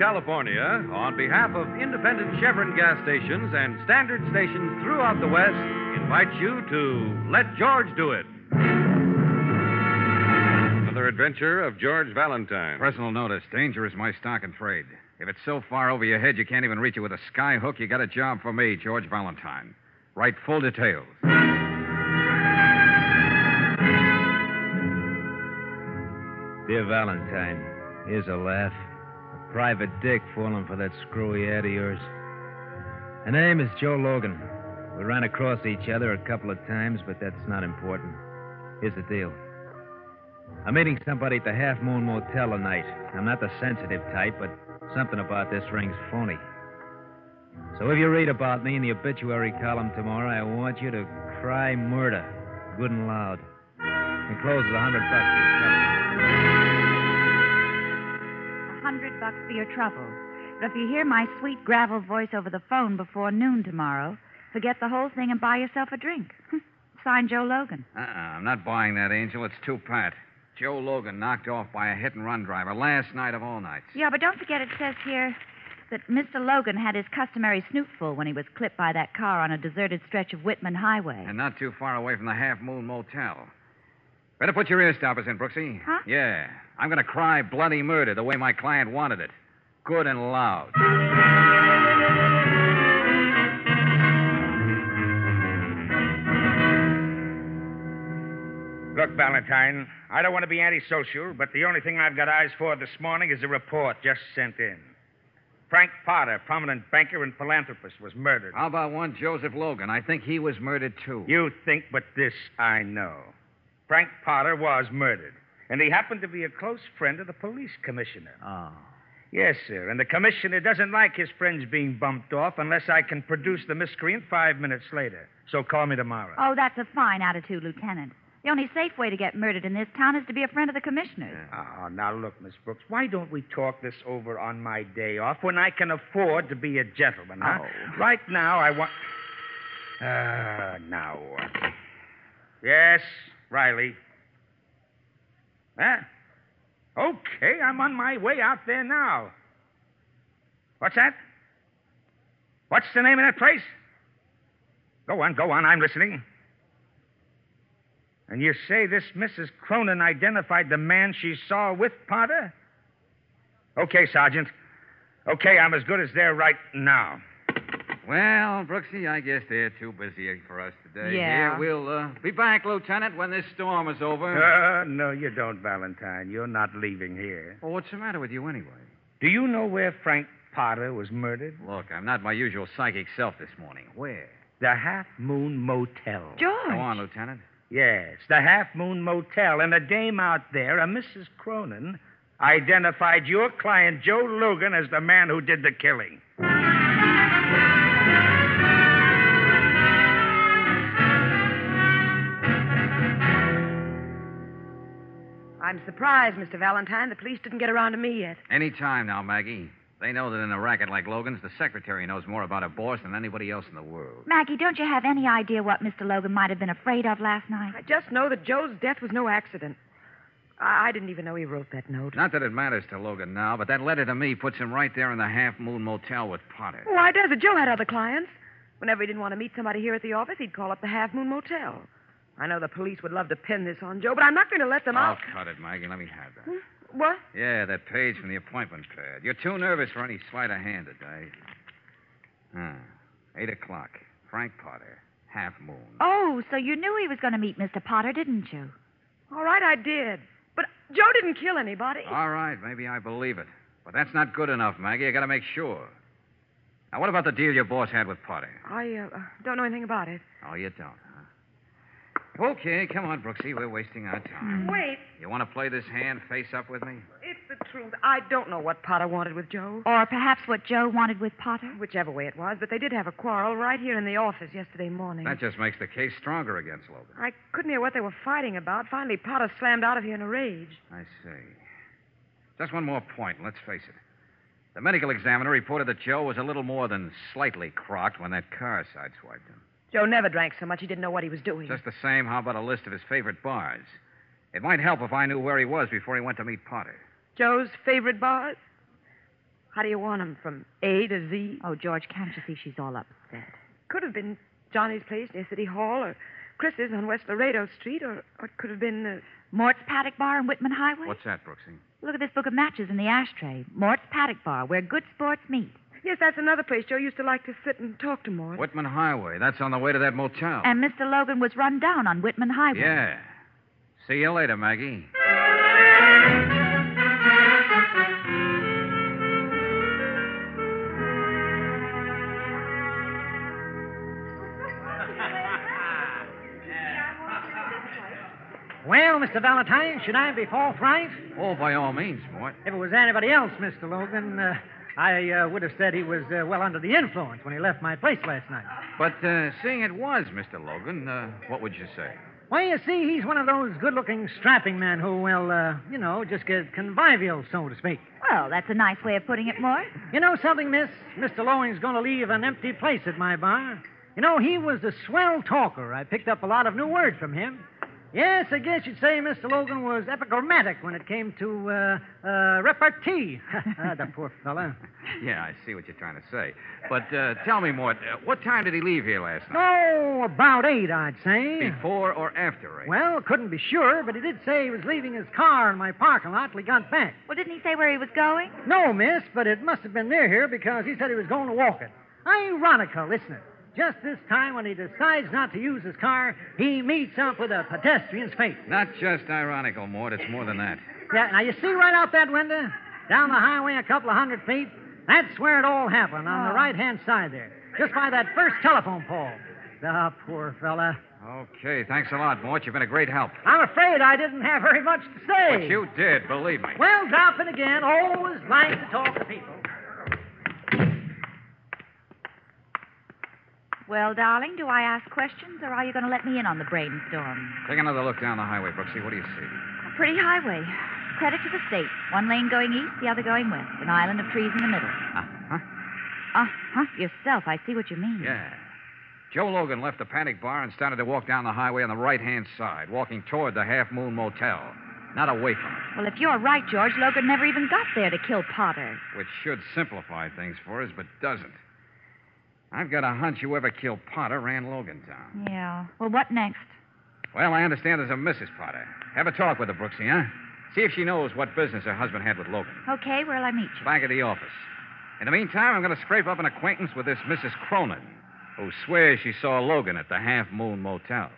California, on behalf of independent Chevron gas stations and standard stations throughout the West, invites you to Let George Do It. Another adventure of George Valentine. Personal notice danger is my stock and trade. If it's so far over your head you can't even reach it with a sky hook, you got a job for me, George Valentine. Write full details. Dear Valentine, here's a laugh. Private dick falling for that screwy ad of yours. Her name is Joe Logan. We ran across each other a couple of times, but that's not important. Here's the deal. I'm meeting somebody at the Half Moon Motel tonight. I'm not the sensitive type, but something about this rings phony. So if you read about me in the obituary column tomorrow, I want you to cry murder, good and loud. Enclosed a hundred bucks bucks for your trouble. But if you hear my sweet gravel voice over the phone before noon tomorrow, forget the whole thing and buy yourself a drink. Sign Joe Logan. Uh-uh, I'm not buying that, Angel. It's too pat. Joe Logan knocked off by a hit and run driver last night of all nights. Yeah, but don't forget it says here that Mr. Logan had his customary snootful when he was clipped by that car on a deserted stretch of Whitman Highway. And not too far away from the Half Moon Motel. Better put your ear stoppers in, Brooksy. Huh? Yeah. I'm going to cry bloody murder the way my client wanted it. Good and loud. Look, Valentine, I don't want to be antisocial, but the only thing I've got eyes for this morning is a report just sent in. Frank Potter, prominent banker and philanthropist, was murdered. How about one Joseph Logan? I think he was murdered, too. You think, but this I know. Frank Potter was murdered, and he happened to be a close friend of the police commissioner. Oh. Yes, sir, and the commissioner doesn't like his friends being bumped off unless I can produce the miscreant five minutes later. So call me tomorrow. Oh, that's a fine attitude, Lieutenant. The only safe way to get murdered in this town is to be a friend of the commissioner's. Oh, now look, Miss Brooks, why don't we talk this over on my day off when I can afford to be a gentleman, huh? Oh. Right now, I want. Ah, now what? Yes, Riley. Huh? Okay, I'm on my way out there now. What's that? What's the name of that place? Go on, go on, I'm listening. And you say this Mrs. Cronin identified the man she saw with Potter? Okay, Sergeant. Okay, I'm as good as there right now. Well, Brooksy, I guess they're too busy for us today. Yeah. Here, we'll uh, be back, Lieutenant, when this storm is over. Uh, no, you don't, Valentine. You're not leaving here. well, what's the matter with you anyway? Do you know where Frank Potter was murdered? Look, I'm not my usual psychic self this morning. Where? The Half Moon Motel. George. Go on, Lieutenant. Yes, the Half Moon Motel. And a dame out there, a Mrs. Cronin, identified your client, Joe Logan, as the man who did the killing. I'm surprised, Mr. Valentine. The police didn't get around to me yet. Any time now, Maggie. They know that in a racket like Logan's, the secretary knows more about a boss than anybody else in the world. Maggie, don't you have any idea what Mr. Logan might have been afraid of last night? I just know that Joe's death was no accident. I, I didn't even know he wrote that note. Not that it matters to Logan now, but that letter to me puts him right there in the Half Moon Motel with Potter. Why does it? Joe had other clients. Whenever he didn't want to meet somebody here at the office, he'd call up the Half Moon Motel. I know the police would love to pin this on Joe, but I'm not going to let them off. oh, out. cut it, Maggie. Let me have that. What? Yeah, that page from the appointment pad. You're too nervous for any sleight of hand today. Ah, eight o'clock. Frank Potter, Half Moon. Oh, so you knew he was going to meet Mr. Potter, didn't you? All right, I did. But Joe didn't kill anybody. All right, maybe I believe it. But that's not good enough, Maggie. I got to make sure. Now, what about the deal your boss had with Potter? I uh, don't know anything about it. Oh, you don't, huh? Okay, come on, Brooksy. We're wasting our time. Wait, You want to play this hand face up with me? it's the truth. I don't know what Potter wanted with Joe. Or perhaps what Joe wanted with Potter? Whichever way it was, but they did have a quarrel right here in the office yesterday morning. That just makes the case stronger against Logan. I couldn't hear what they were fighting about. Finally, Potter slammed out of here in a rage. I see. Just one more point, and let's face it. The medical examiner reported that Joe was a little more than slightly crocked when that car sideswiped him. Joe never drank so much he didn't know what he was doing. Just the same, how about a list of his favorite bars? It might help if I knew where he was before he went to meet Potter. Joe's favorite bars? How do you want 'em? From A to Z? Oh, George, can't you see she's all upset? Could have been Johnny's place near City Hall, or Chris's on West Laredo Street, or, or it could have been. Uh... Mort's Paddock Bar on Whitman Highway? What's that, Brooksy? Look at this book of matches in the ashtray. Mort's Paddock Bar, where good sports meet. Yes, that's another place Joe used to like to sit and talk to Mort. Whitman Highway. That's on the way to that motel. And Mr. Logan was run down on Whitman Highway. Yeah. See you later, Maggie. Well, Mr. Valentine, should I be forthright? Oh, by all means, Mort. If it was anybody else, Mr. Logan, uh, I uh, would have said he was uh, well under the influence when he left my place last night. But uh, seeing it was Mr. Logan, uh, what would you say? Well, you see, he's one of those good-looking, strapping men who will, uh, you know, just get convivial, so to speak. Well, that's a nice way of putting it, Mort. You know something, miss? Mr. Logan's going to leave an empty place at my bar. You know, he was a swell talker. I picked up a lot of new words from him. Yes, I guess you'd say Mr. Logan was epigrammatic when it came to uh, uh, repartee. Ah, the poor fellow. Yeah, I see what you're trying to say. But uh, tell me, Mort, uh, what time did he leave here last night? Oh, about eight, I'd say. Before or after eight? Well, couldn't be sure, but he did say he was leaving his car in my parking lot till he got back. Well, didn't he say where he was going? No, miss, but it must have been near here because he said he was going to walk it. Ironical, isn't it? Just this time, when he decides not to use his car, he meets up with a pedestrian's fate. Not just ironical, Mort. It's more than that. Yeah, now you see right out that window? Down the highway a couple of hundred feet? That's where it all happened, on the oh. right hand side there. Just by that first telephone pole. The poor fella. Okay, thanks a lot, Mort. You've been a great help. I'm afraid I didn't have very much to say. But you did, believe me. Well, drop it again. Always like to talk to people. Well, darling, do I ask questions, or are you going to let me in on the brainstorm? Take another look down the highway, Brooksy. What do you see? A pretty highway. Credit to the state. One lane going east, the other going west. An island of trees in the middle. Uh-huh. Uh-huh. Yourself, I see what you mean. Yeah. Joe Logan left the Paddock Bar and started to walk down the highway on the right-hand side, walking toward the Half Moon Motel, not away from it, Well, if you're right, George, Logan never even got there to kill Potter. which should simplify things for us, but doesn't. I've got a hunch whoever killed Potter ran Logan down. Yeah. Well, what next? Well, I understand there's a Mrs. Potter. Have a talk with her, Brooksy, huh? See if she knows what business her husband had with Logan. Okay, where'll I meet you? Back at the office. In the meantime, I'm going to scrape up an acquaintance with this Mrs. Cronin, who swears she saw Logan at the Half Moon Motel.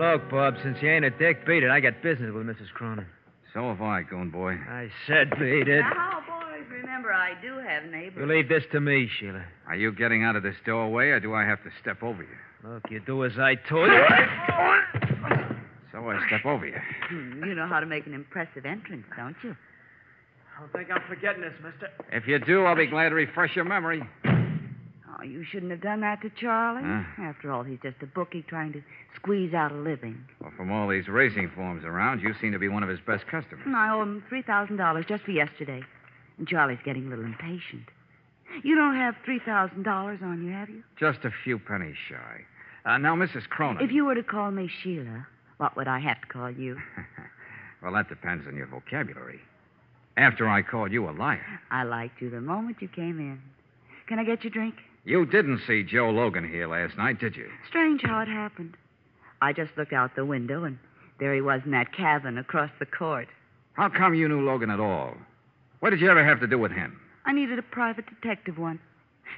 Look, Bob, since you ain't a dick, beat it. I got business with Mrs. Cronin. So have I, goon boy. I said beat it. Now, boys, remember I do have neighbors. You leave this to me, Sheila. Are you getting out of this doorway, or do I have to step over you? Look, you do as I told you. So I step over you. Hmm, You know how to make an impressive entrance, don't you? I don't think I'm forgetting this, mister. If you do, I'll be glad to refresh your memory. Oh, you shouldn't have done that to Charlie. Huh? After all, he's just a bookie trying to squeeze out a living. Well, from all these racing forms around, you seem to be one of his best customers. I owe him $3,000 just for yesterday. And Charlie's getting a little impatient. You don't have $3,000 on you, have you? Just a few pennies shy. Uh, now, Mrs. Cronin. If you were to call me Sheila, what would I have to call you? Well, that depends on your vocabulary. After I called you a liar. I liked you the moment you came in. Can I get you a drink? You didn't see Joe Logan here last night, did you? Strange how it happened. I just looked out the window, and there he was in that cabin across the court. How come you knew Logan at all? What did you ever have to do with him? I needed a private detective once.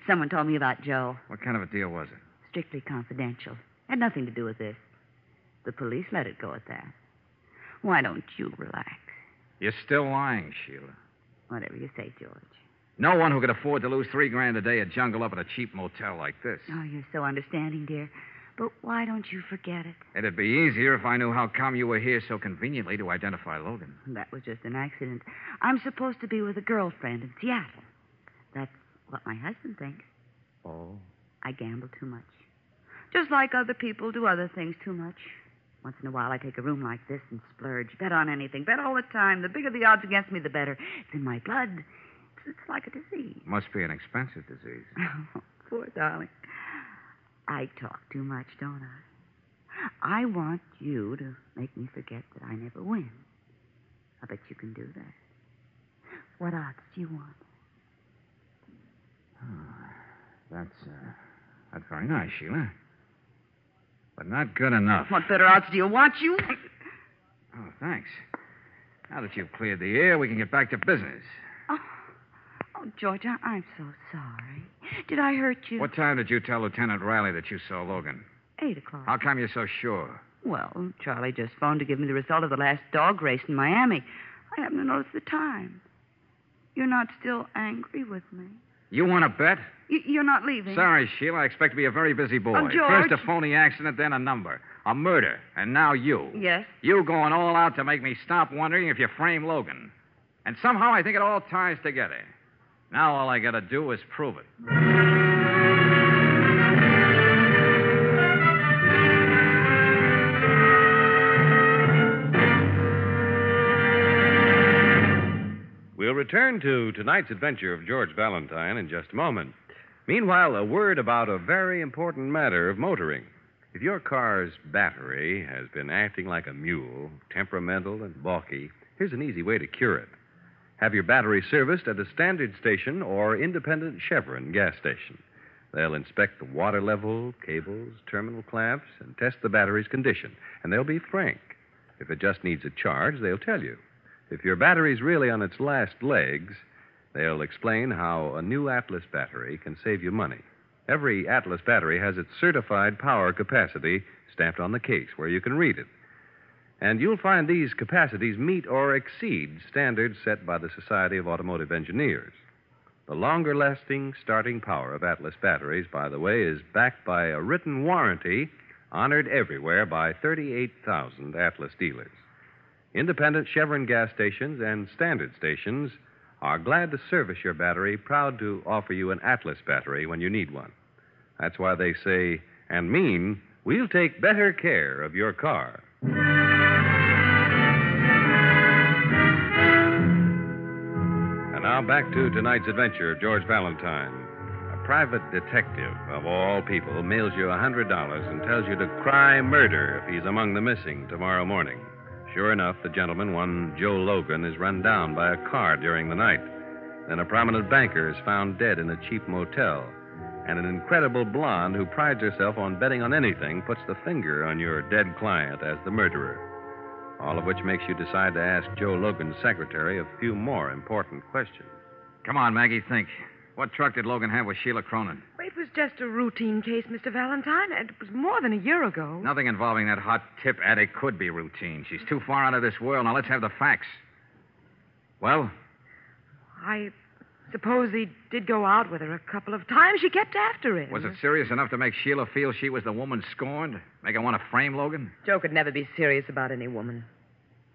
Someone told me about Joe. What kind of a deal was it? Strictly confidential. Had nothing to do with this. The police let it go at that. Why don't you relax? You're still lying, Sheila. Whatever you say, George. No one who could afford to lose three grand a day at jungle up at a cheap motel like this. Oh, you're so understanding, dear. But why don't you forget it? It'd be easier if I knew how come you were here so conveniently to identify Logan. That was just an accident. I'm supposed to be with a girlfriend in Seattle. That's what my husband thinks. Oh. I gamble too much. Just like other people do other things too much. Once in a while, I take a room like this and splurge. Bet on anything. Bet all the time. The bigger the odds against me, the better. It's in my blood. It's, like a disease. Must be an expensive disease. Poor darling. I talk too much, don't I? I want you to make me forget that I never win. I bet you can do that. What odds do you want? That's, uh, that's very nice, Sheila. But not good enough. What better odds do you want, you? Oh, thanks. Now that you've cleared the air, we can get back to business. Oh, George, I- I'm so sorry. Did I hurt you? What time did you tell Lieutenant Riley that you saw Logan? Eight o'clock. How come you're so sure? Well, Charlie just phoned to give me the result of the last dog race in Miami. I happen to notice the time. You're not still angry with me. You want to bet? Y- you're not leaving. Sorry, Sheila. I expect to be a very busy boy. Oh, George. First a phony accident, then a number. A murder. And now you. Yes. You going all out to make me stop wondering if you frame Logan. And somehow I think it all ties together. Now all I got to do is prove it. We'll return to tonight's adventure of George Valentine in just a moment. Meanwhile, a word about a very important matter of motoring. If your car's battery has been acting like a mule, temperamental and balky, here's an easy way to cure it. Have your battery serviced at a standard station or independent Chevron gas station. They'll inspect the water level, cables, terminal clamps, and test the battery's condition. And they'll be frank. If it just needs a charge, they'll tell you. If your battery's really on its last legs, they'll explain how a new Atlas battery can save you money. Every Atlas battery has its certified power capacity stamped on the case where you can read it. And you'll find these capacities meet or exceed standards set by the Society of Automotive Engineers. The longer lasting starting power of Atlas batteries, by the way, is backed by a written warranty honored everywhere by 38,000 Atlas dealers. Independent Chevron gas stations and standard stations are glad to service your battery, proud to offer you an Atlas battery when you need one. That's why they say and mean we'll take better care of your car. Back to tonight's adventure George Valentine. A private detective, of all people, mails you a $100 and tells you to cry murder if he's among the missing tomorrow morning. Sure enough, the gentleman, one Joe Logan, is run down by a car during the night. Then a prominent banker is found dead in a cheap motel. And an incredible blonde who prides herself on betting on anything puts the finger on your dead client as the murderer. All of which makes you decide to ask Joe Logan's secretary a few more important questions. Come on, Maggie, think. What truck did Logan have with Sheila Cronin? It was just a routine case, Mr. Valentine. and It was more than a year ago. Nothing involving that hot tip addict could be routine. She's too far out of this world. Now let's have the facts. Well, I suppose he did go out with her a couple of times. She kept after him. was it serious enough to make Sheila feel she was the woman scorned? Make her want to frame Logan? Joe could never be serious about any woman.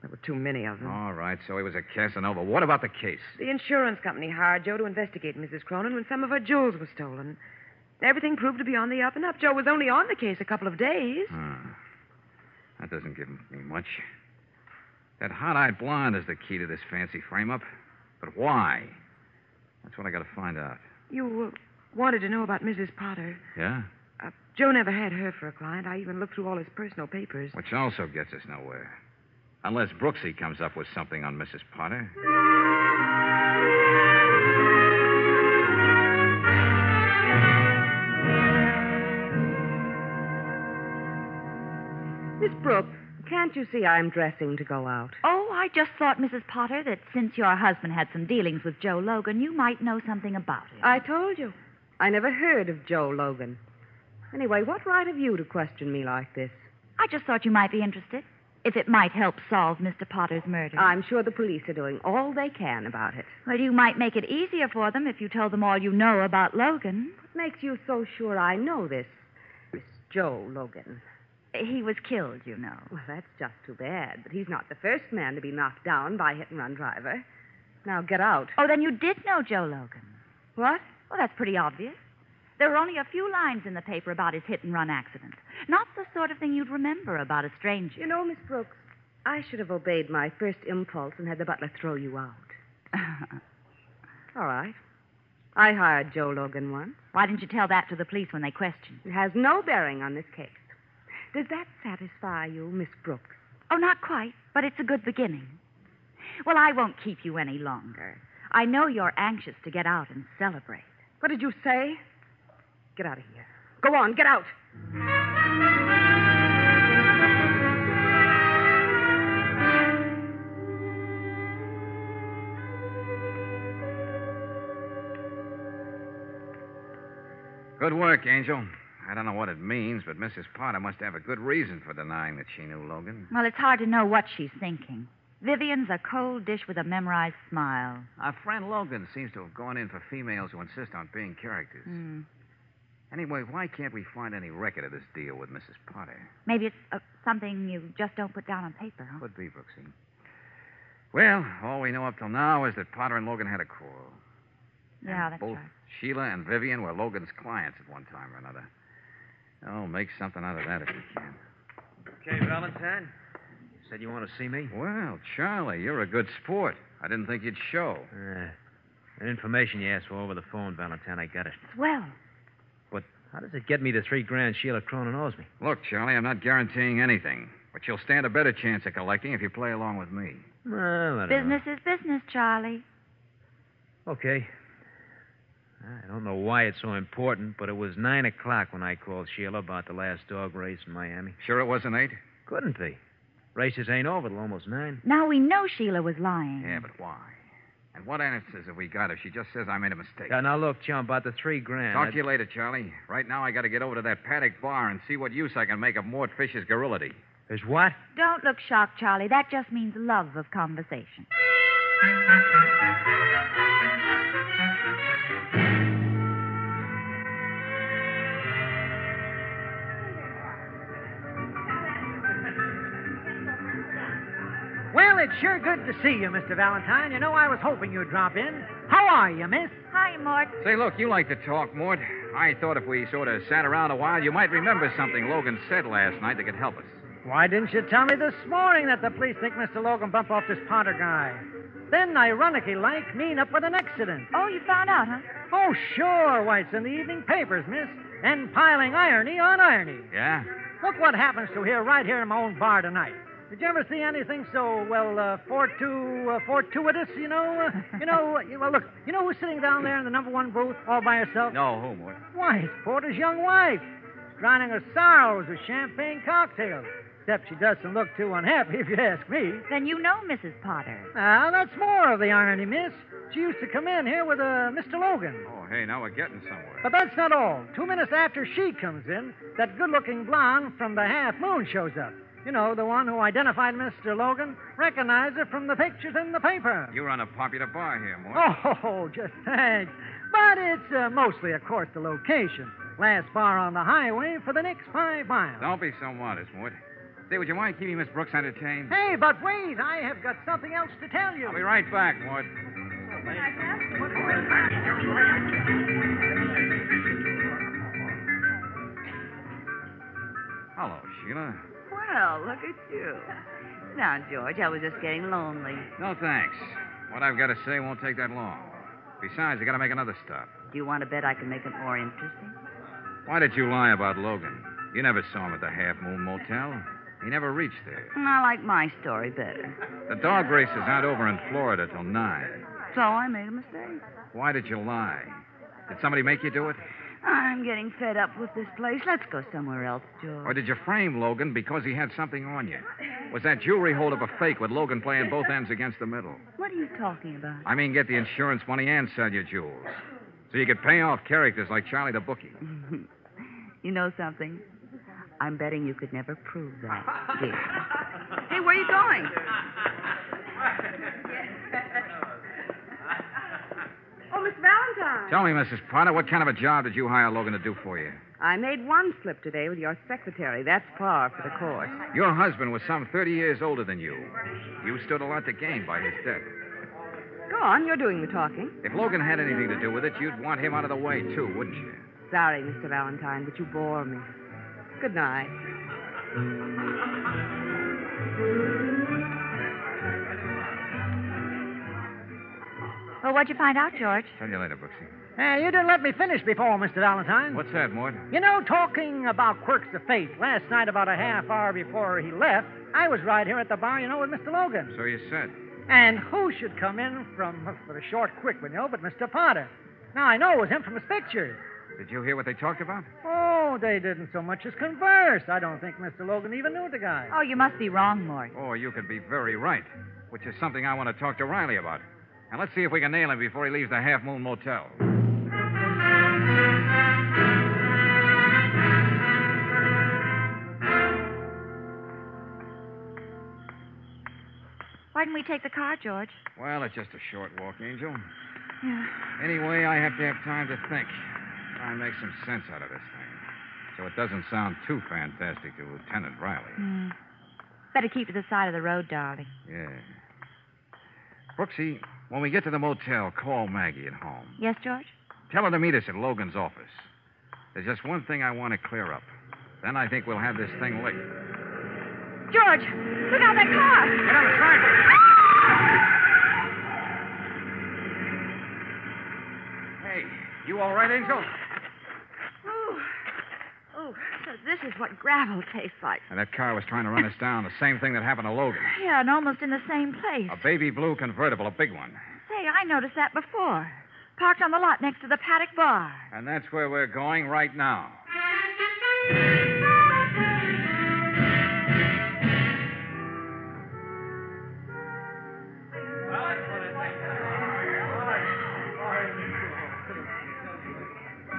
There were too many of them. All right, so he was a Casanova. What about the case? The insurance company hired Joe to investigate Mrs. Cronin when some of her jewels were stolen. Everything proved to be on the up and up. Joe was only on the case a couple of days. Hmm. That doesn't give me much. That hot-eyed blonde is the key to this fancy frame-up. But why? That's what I got to find out. You uh, wanted to know about Mrs. Potter. Yeah? Uh, Joe never had her for a client. I even looked through all his personal papers. Which also gets us nowhere. Unless Brooksy comes up with something on Mrs. Potter. Miss Brooks, can't you see I'm dressing to go out? Oh, I just thought, Mrs. Potter, that since your husband had some dealings with Joe Logan, you might know something about him. I told you. I never heard of Joe Logan. Anyway, what right have you to question me like this? I just thought you might be interested. If it might help solve Mr. Potter's murder. I'm sure the police are doing all they can about it. Well, you might make it easier for them if you tell them all you know about Logan. What makes you so sure I know this? This Joe Logan. He was killed, you know. Well, that's just too bad. But he's not the first man to be knocked down by a hit and run driver. Now get out. Oh, then you did know Joe Logan. What? Well, that's pretty obvious. There were only a few lines in the paper about his hit and run accident. Not the sort of thing you'd remember about a stranger. You know, Miss Brooks, I should have obeyed my first impulse and had the butler throw you out. All right. I hired Joe Logan once. Why didn't you tell that to the police when they questioned? It has no bearing on this case. Does that satisfy you, Miss Brooks? Oh, not quite, but it's a good beginning. Well, I won't keep you any longer. I know you're anxious to get out and celebrate. What did you say? Get out of here. Go on, get out. Good work, Angel. I don't know what it means, but Mrs. Potter must have a good reason for denying that she knew Logan. Well, it's hard to know what she's thinking. Vivian's a cold dish with a memorized smile. Our friend Logan seems to have gone in for females who insist on being characters. Hmm. Anyway, why can't we find any record of this deal with Mrs. Potter? Maybe it's uh, something you just don't put down on paper, huh? Could be, Brooksy. Well, all we know up till now is that Potter and Logan had a quarrel. Yeah, that's Both right. Sheila and Vivian were Logan's clients at one time or another. Oh, make something out of that if you can. Okay, Valentine. You said you want to see me? Well, Charlie, you're a good sport. I didn't think you'd show. Uh, that information you asked for over the phone, Valentine, I got it. Well. But how does it get me the three grand Sheila Cronin owes me? Look, Charlie, I'm not guaranteeing anything, but you'll stand a better chance of collecting if you play along with me. Well, I don't Business is business, Charlie. Okay. I don't know why it's so important, but it was nine o'clock when I called Sheila about the last dog race in Miami. Sure it wasn't eight? Couldn't be. Races ain't over till almost nine. Now we know Sheila was lying. Yeah, but why? And what answers have we got if she just says I made a mistake? Yeah, now look, chum, about the three grand. Talk I- to you later, Charlie. Right now, I got to get over to that paddock bar and see what use I can make of Mort Fisher's garrulity. There's what? Don't look shocked, Charlie. That just means love of conversation. Well, it's sure good to see you, Mr. Valentine. You know, I was hoping you'd drop in. How are you, miss? Hi, Mort. Say, look, you like to talk, Mort. I thought if we sort of sat around a while, you might remember something Logan said last night that could help us. Why didn't you tell me this morning that the police think Mr. Logan bumped off this Potter guy? Then, ironically like, mean up with an accident. Oh, you found out, huh? Oh, sure. Why, it's in the evening papers, miss. And piling irony on irony. Yeah? Look what happens to here, right here in my own bar tonight. Did you ever see anything so, well, uh, fortu- uh, fortuitous, you know? Uh, you know, uh, well, look, you know who's sitting down there in the number one booth all by herself? No, who, Mort? Why, it's Potter's young wife. Drowning her sorrows with champagne cocktails. Except she doesn't look too unhappy, if you ask me. Then you know Mrs. Potter. Ah, that's more of the irony, miss. She used to come in here with uh, Mr. Logan. Oh, hey, now we're getting somewhere. But that's not all. Two minutes after she comes in, that good looking blonde from the Half Moon shows up. You know, the one who identified Mr. Logan, recognized her from the pictures in the paper. You run a popular bar here, Mort. Oh, just thanks. But it's uh, mostly, of course, the location. Last bar on the highway for the next five miles. Don't be so modest, Mort. Say, would you mind keeping Miss Brooks entertained? Hey, but wait, I have got something else to tell you. I'll be right back, Mort. Hello, Sheila. Well, look at you. Now, George, I was just getting lonely. No, thanks. What I've got to say won't take that long. Besides, I got to make another stop. Do you want to bet I can make it more interesting? Why did you lie about Logan? You never saw him at the Half Moon Motel. He never reached there. I like my story better. The dog races aren't over in Florida till nine. So I made a mistake. Why did you lie? Did somebody make you do it? I'm getting fed up with this place. Let's go somewhere else, George. Or did you frame Logan because he had something on you? Was that jewelry holdup a fake with Logan playing both ends against the middle? What are you talking about? I mean, get the insurance money and sell your jewels. So you could pay off characters like Charlie the Bookie. you know something? I'm betting you could never prove that. Hey, where are you going? Oh, Miss Valentine. Tell me, Mrs. Potter, what kind of a job did you hire Logan to do for you? I made one slip today with your secretary. That's par for the course. Your husband was some 30 years older than you. You stood a lot to gain by his death. Go on, you're doing the talking. If Logan had anything to do with it, you'd want him out of the way, too, wouldn't you? Sorry, Mr. Valentine, but you bore me. Good night. Well, what'd you find out, George? Tell you later, Brooksy. Hey, you didn't let me finish before, Mr. Valentine. What's that, Mort? You know, talking about quirks of fate, last night, about a half hour before he left, I was right here at the bar, you know, with Mr. Logan. So you said. And who should come in from for a short, quick one, you know, but Mr. Potter? Now, I know it was him from his pictures. Did you hear what they talked about? Oh, they didn't so much as converse. I don't think Mr. Logan even knew the guy. Oh, you must be wrong, Mort. Or you could be very right, which is something I want to talk to Riley about. And let's see if we can nail him before he leaves the Half Moon Motel. Why didn't we take the car, George? Well, it's just a short walk, Angel. Yeah. Anyway, I have to have time to think. Try and make some sense out of this thing. So it doesn't sound too fantastic to Lieutenant Riley. Hmm. Better keep to the side of the road, darling. Yeah. Brooksy, when we get to the motel, call Maggie at home. Yes, George? Tell her to meet us at Logan's office. There's just one thing I want to clear up. Then I think we'll have this thing licked. George, look out that car. Get on the side. Ah! Hey, you all right, Angel? Oh, oh, so this is what gravel tastes like. And that car was trying to run us down. The same thing that happened to Logan. Yeah, and almost in the same place. A baby blue convertible, a big one. Say, I noticed that before. Parked on the lot next to the paddock bar. And that's where we're going right now.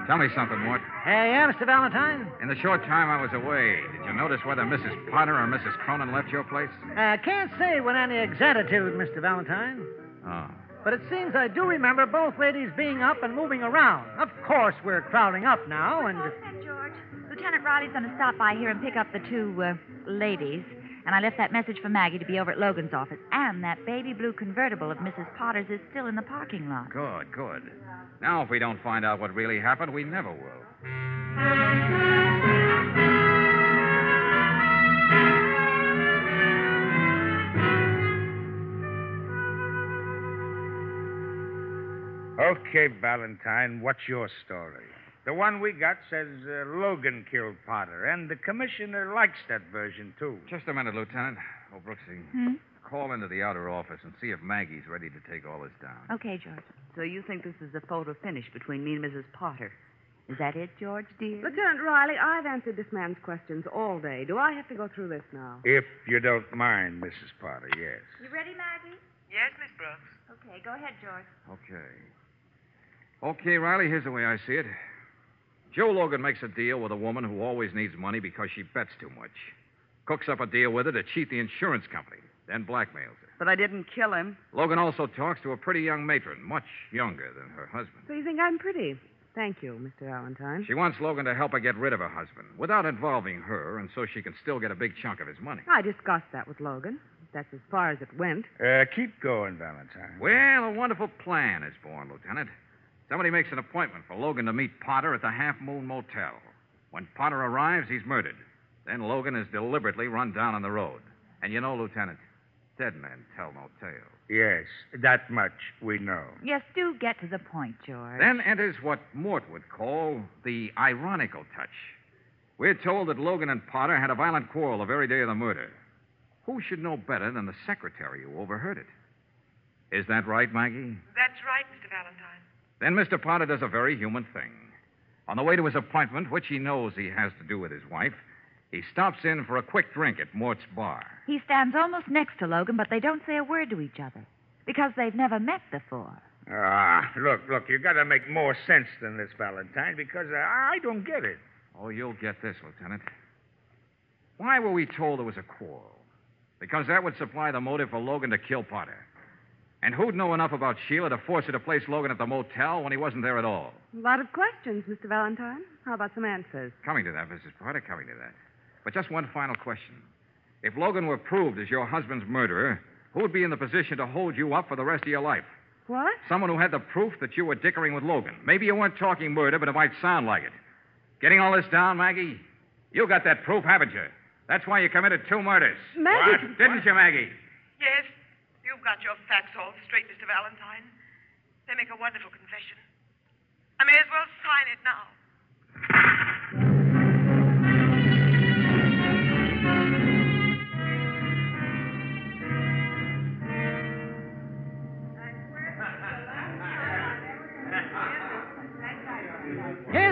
Tell me something, Mort. Hey, yeah, Mr. Valentine? In the short time I was away, did you notice whether Mrs. Potter or Mrs. Cronin left your place? I uh, can't say with any exactitude, Mr. Valentine. Oh. But it seems I do remember both ladies being up and moving around. Of course, we're crowding up now, and. Oh, George. Lieutenant Riley's going to stop by here and pick up the two uh, ladies. And I left that message for Maggie to be over at Logan's office. And that baby blue convertible of Mrs. Potter's is still in the parking lot. Good, good. Now, if we don't find out what really happened, we never will. Okay, Valentine, what's your story? The one we got says uh, Logan killed Potter, and the commissioner likes that version, too. Just a minute, Lieutenant. Oh, Brooksy. Hmm? Call into the outer office and see if Maggie's ready to take all this down. Okay, George. So you think this is a photo finish between me and Mrs. Potter? Is that it, George, dear? Lieutenant Riley, I've answered this man's questions all day. Do I have to go through this now? If you don't mind, Mrs. Potter, yes. You ready, Maggie? Yes, Miss Brooks. Okay, go ahead, George. Okay. Okay, Riley, here's the way I see it. Joe Logan makes a deal with a woman who always needs money because she bets too much. Cooks up a deal with her to cheat the insurance company, then blackmails her. But I didn't kill him. Logan also talks to a pretty young matron, much younger than her husband. So you think I'm pretty? Thank you, Mr. Valentine. She wants Logan to help her get rid of her husband without involving her, and so she can still get a big chunk of his money. I discussed that with Logan. That's as far as it went. Uh, keep going, Valentine. Well, a wonderful plan is born, Lieutenant. Somebody makes an appointment for Logan to meet Potter at the Half Moon Motel. When Potter arrives, he's murdered. Then Logan is deliberately run down on the road. And you know, Lieutenant, dead men tell no tales. Yes, that much we know. Yes, do get to the point, George. Then enters what Mort would call the ironical touch. We're told that Logan and Potter had a violent quarrel the very day of the murder. Who should know better than the secretary who overheard it? Is that right, Maggie? That's right, Mr. Valentine. Then Mr. Potter does a very human thing. On the way to his appointment, which he knows he has to do with his wife, he stops in for a quick drink at Mort's bar. He stands almost next to Logan, but they don't say a word to each other because they've never met before. Ah, look, look, you got to make more sense than this, Valentine, because uh, I don't get it. Oh, you'll get this, Lieutenant. Why were we told there was a quarrel? Because that would supply the motive for Logan to kill Potter. And who'd know enough about Sheila to force her to place Logan at the motel when he wasn't there at all? A lot of questions, Mr. Valentine. How about some answers? Coming to that, Mrs. Potter, coming to that. But just one final question. If Logan were proved as your husband's murderer, who would be in the position to hold you up for the rest of your life? What? Someone who had the proof that you were dickering with Logan. Maybe you weren't talking murder, but it might sound like it. Getting all this down, Maggie? You got that proof, haven't you? That's why you committed two murders. Maggie! What? Didn't you, Maggie? Yes, you've got your facts all straight, Mr. Valentine. They make a wonderful confession. I may as well sign it now.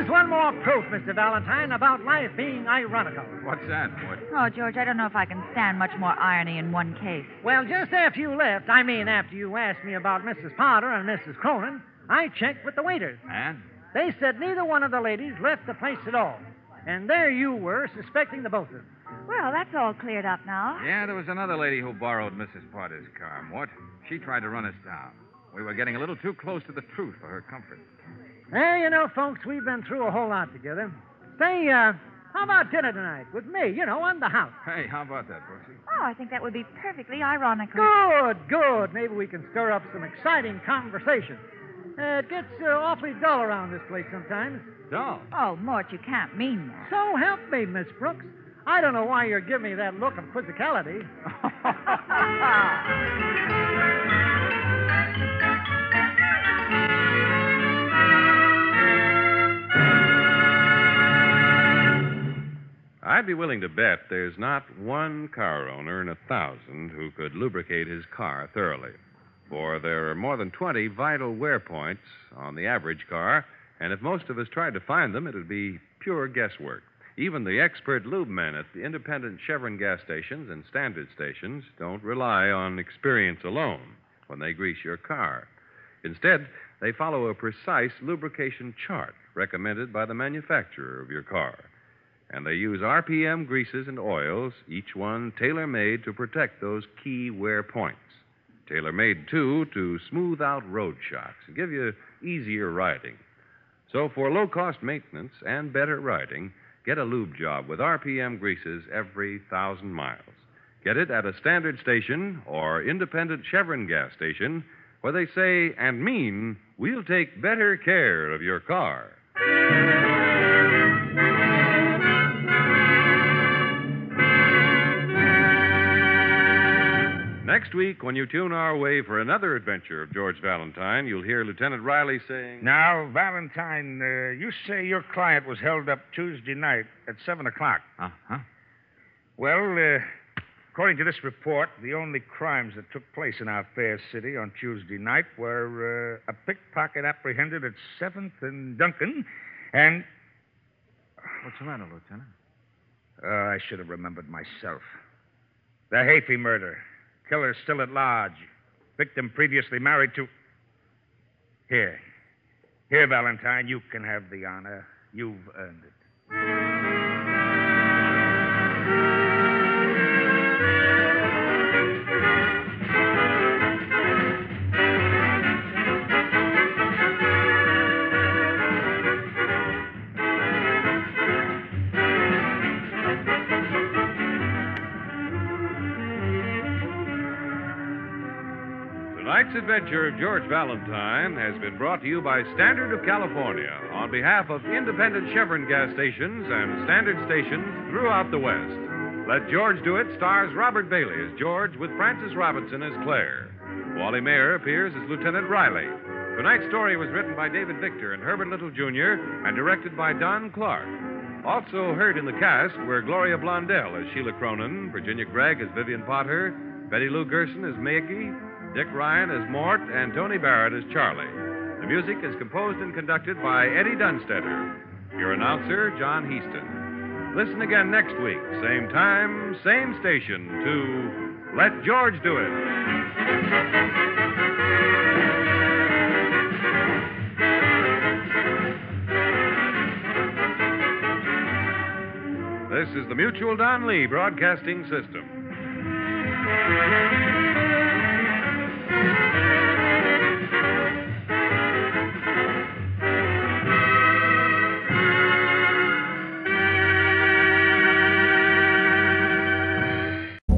Here's one more proof, Mr. Valentine, about life being ironical. What's that, Mort? Oh, George, I don't know if I can stand much more irony in one case. Well, just after you left, I mean after you asked me about Mrs. Potter and Mrs. Cronin, I checked with the waiters. And? They said neither one of the ladies left the place at all. And there you were, suspecting the both of them. Well, that's all cleared up now. Yeah, there was another lady who borrowed Mrs. Potter's car, Mort. She tried to run us down. We were getting a little too close to the truth for her comfort. Well, you know, folks, we've been through a whole lot together. Say, uh, how about dinner tonight with me, you know, on the house? Hey, how about that, Brooksy? Oh, I think that would be perfectly ironical. Good, good. Maybe we can stir up some exciting conversation. Uh, it gets uh, awfully dull around this place sometimes. Dull? Oh, Mort, you can't mean that. So help me, Miss Brooks. I don't know why you're giving me that look of quizzicality. I'd be willing to bet there's not one car owner in a thousand who could lubricate his car thoroughly. For there are more than 20 vital wear points on the average car, and if most of us tried to find them, it would be pure guesswork. Even the expert lube men at the independent Chevron gas stations and standard stations don't rely on experience alone when they grease your car. Instead, they follow a precise lubrication chart recommended by the manufacturer of your car. And they use RPM greases and oils, each one tailor made to protect those key wear points. Tailor made, too, to smooth out road shocks and give you easier riding. So, for low cost maintenance and better riding, get a lube job with RPM greases every thousand miles. Get it at a standard station or independent Chevron gas station where they say and mean, we'll take better care of your car. Next week, when you tune our way for another adventure of George Valentine, you'll hear Lieutenant Riley saying. Now, Valentine, uh, you say your client was held up Tuesday night at 7 o'clock. Uh huh. Well, uh, according to this report, the only crimes that took place in our fair city on Tuesday night were uh, a pickpocket apprehended at 7th and Duncan, and. What's the matter, Lieutenant? Uh, I should have remembered myself. The Hafey murder. Killer still at large. Victim previously married to. Here. Here, Valentine, you can have the honor. You've earned it. Tonight's adventure of George Valentine has been brought to you by Standard of California on behalf of independent Chevron gas stations and Standard stations throughout the West. Let George Do It stars Robert Bailey as George with Frances Robinson as Claire. Wally Maher appears as Lieutenant Riley. Tonight's story was written by David Victor and Herbert Little Jr. and directed by Don Clark. Also heard in the cast were Gloria Blondell as Sheila Cronin, Virginia Gregg as Vivian Potter, Betty Lou Gerson as Maggie, Dick Ryan as Mort, and Tony Barrett as Charlie. The music is composed and conducted by Eddie Dunstedter. Your announcer, John Heistand. Listen again next week, same time, same station, to Let George Do It. This is the Mutual Don Lee Broadcasting System.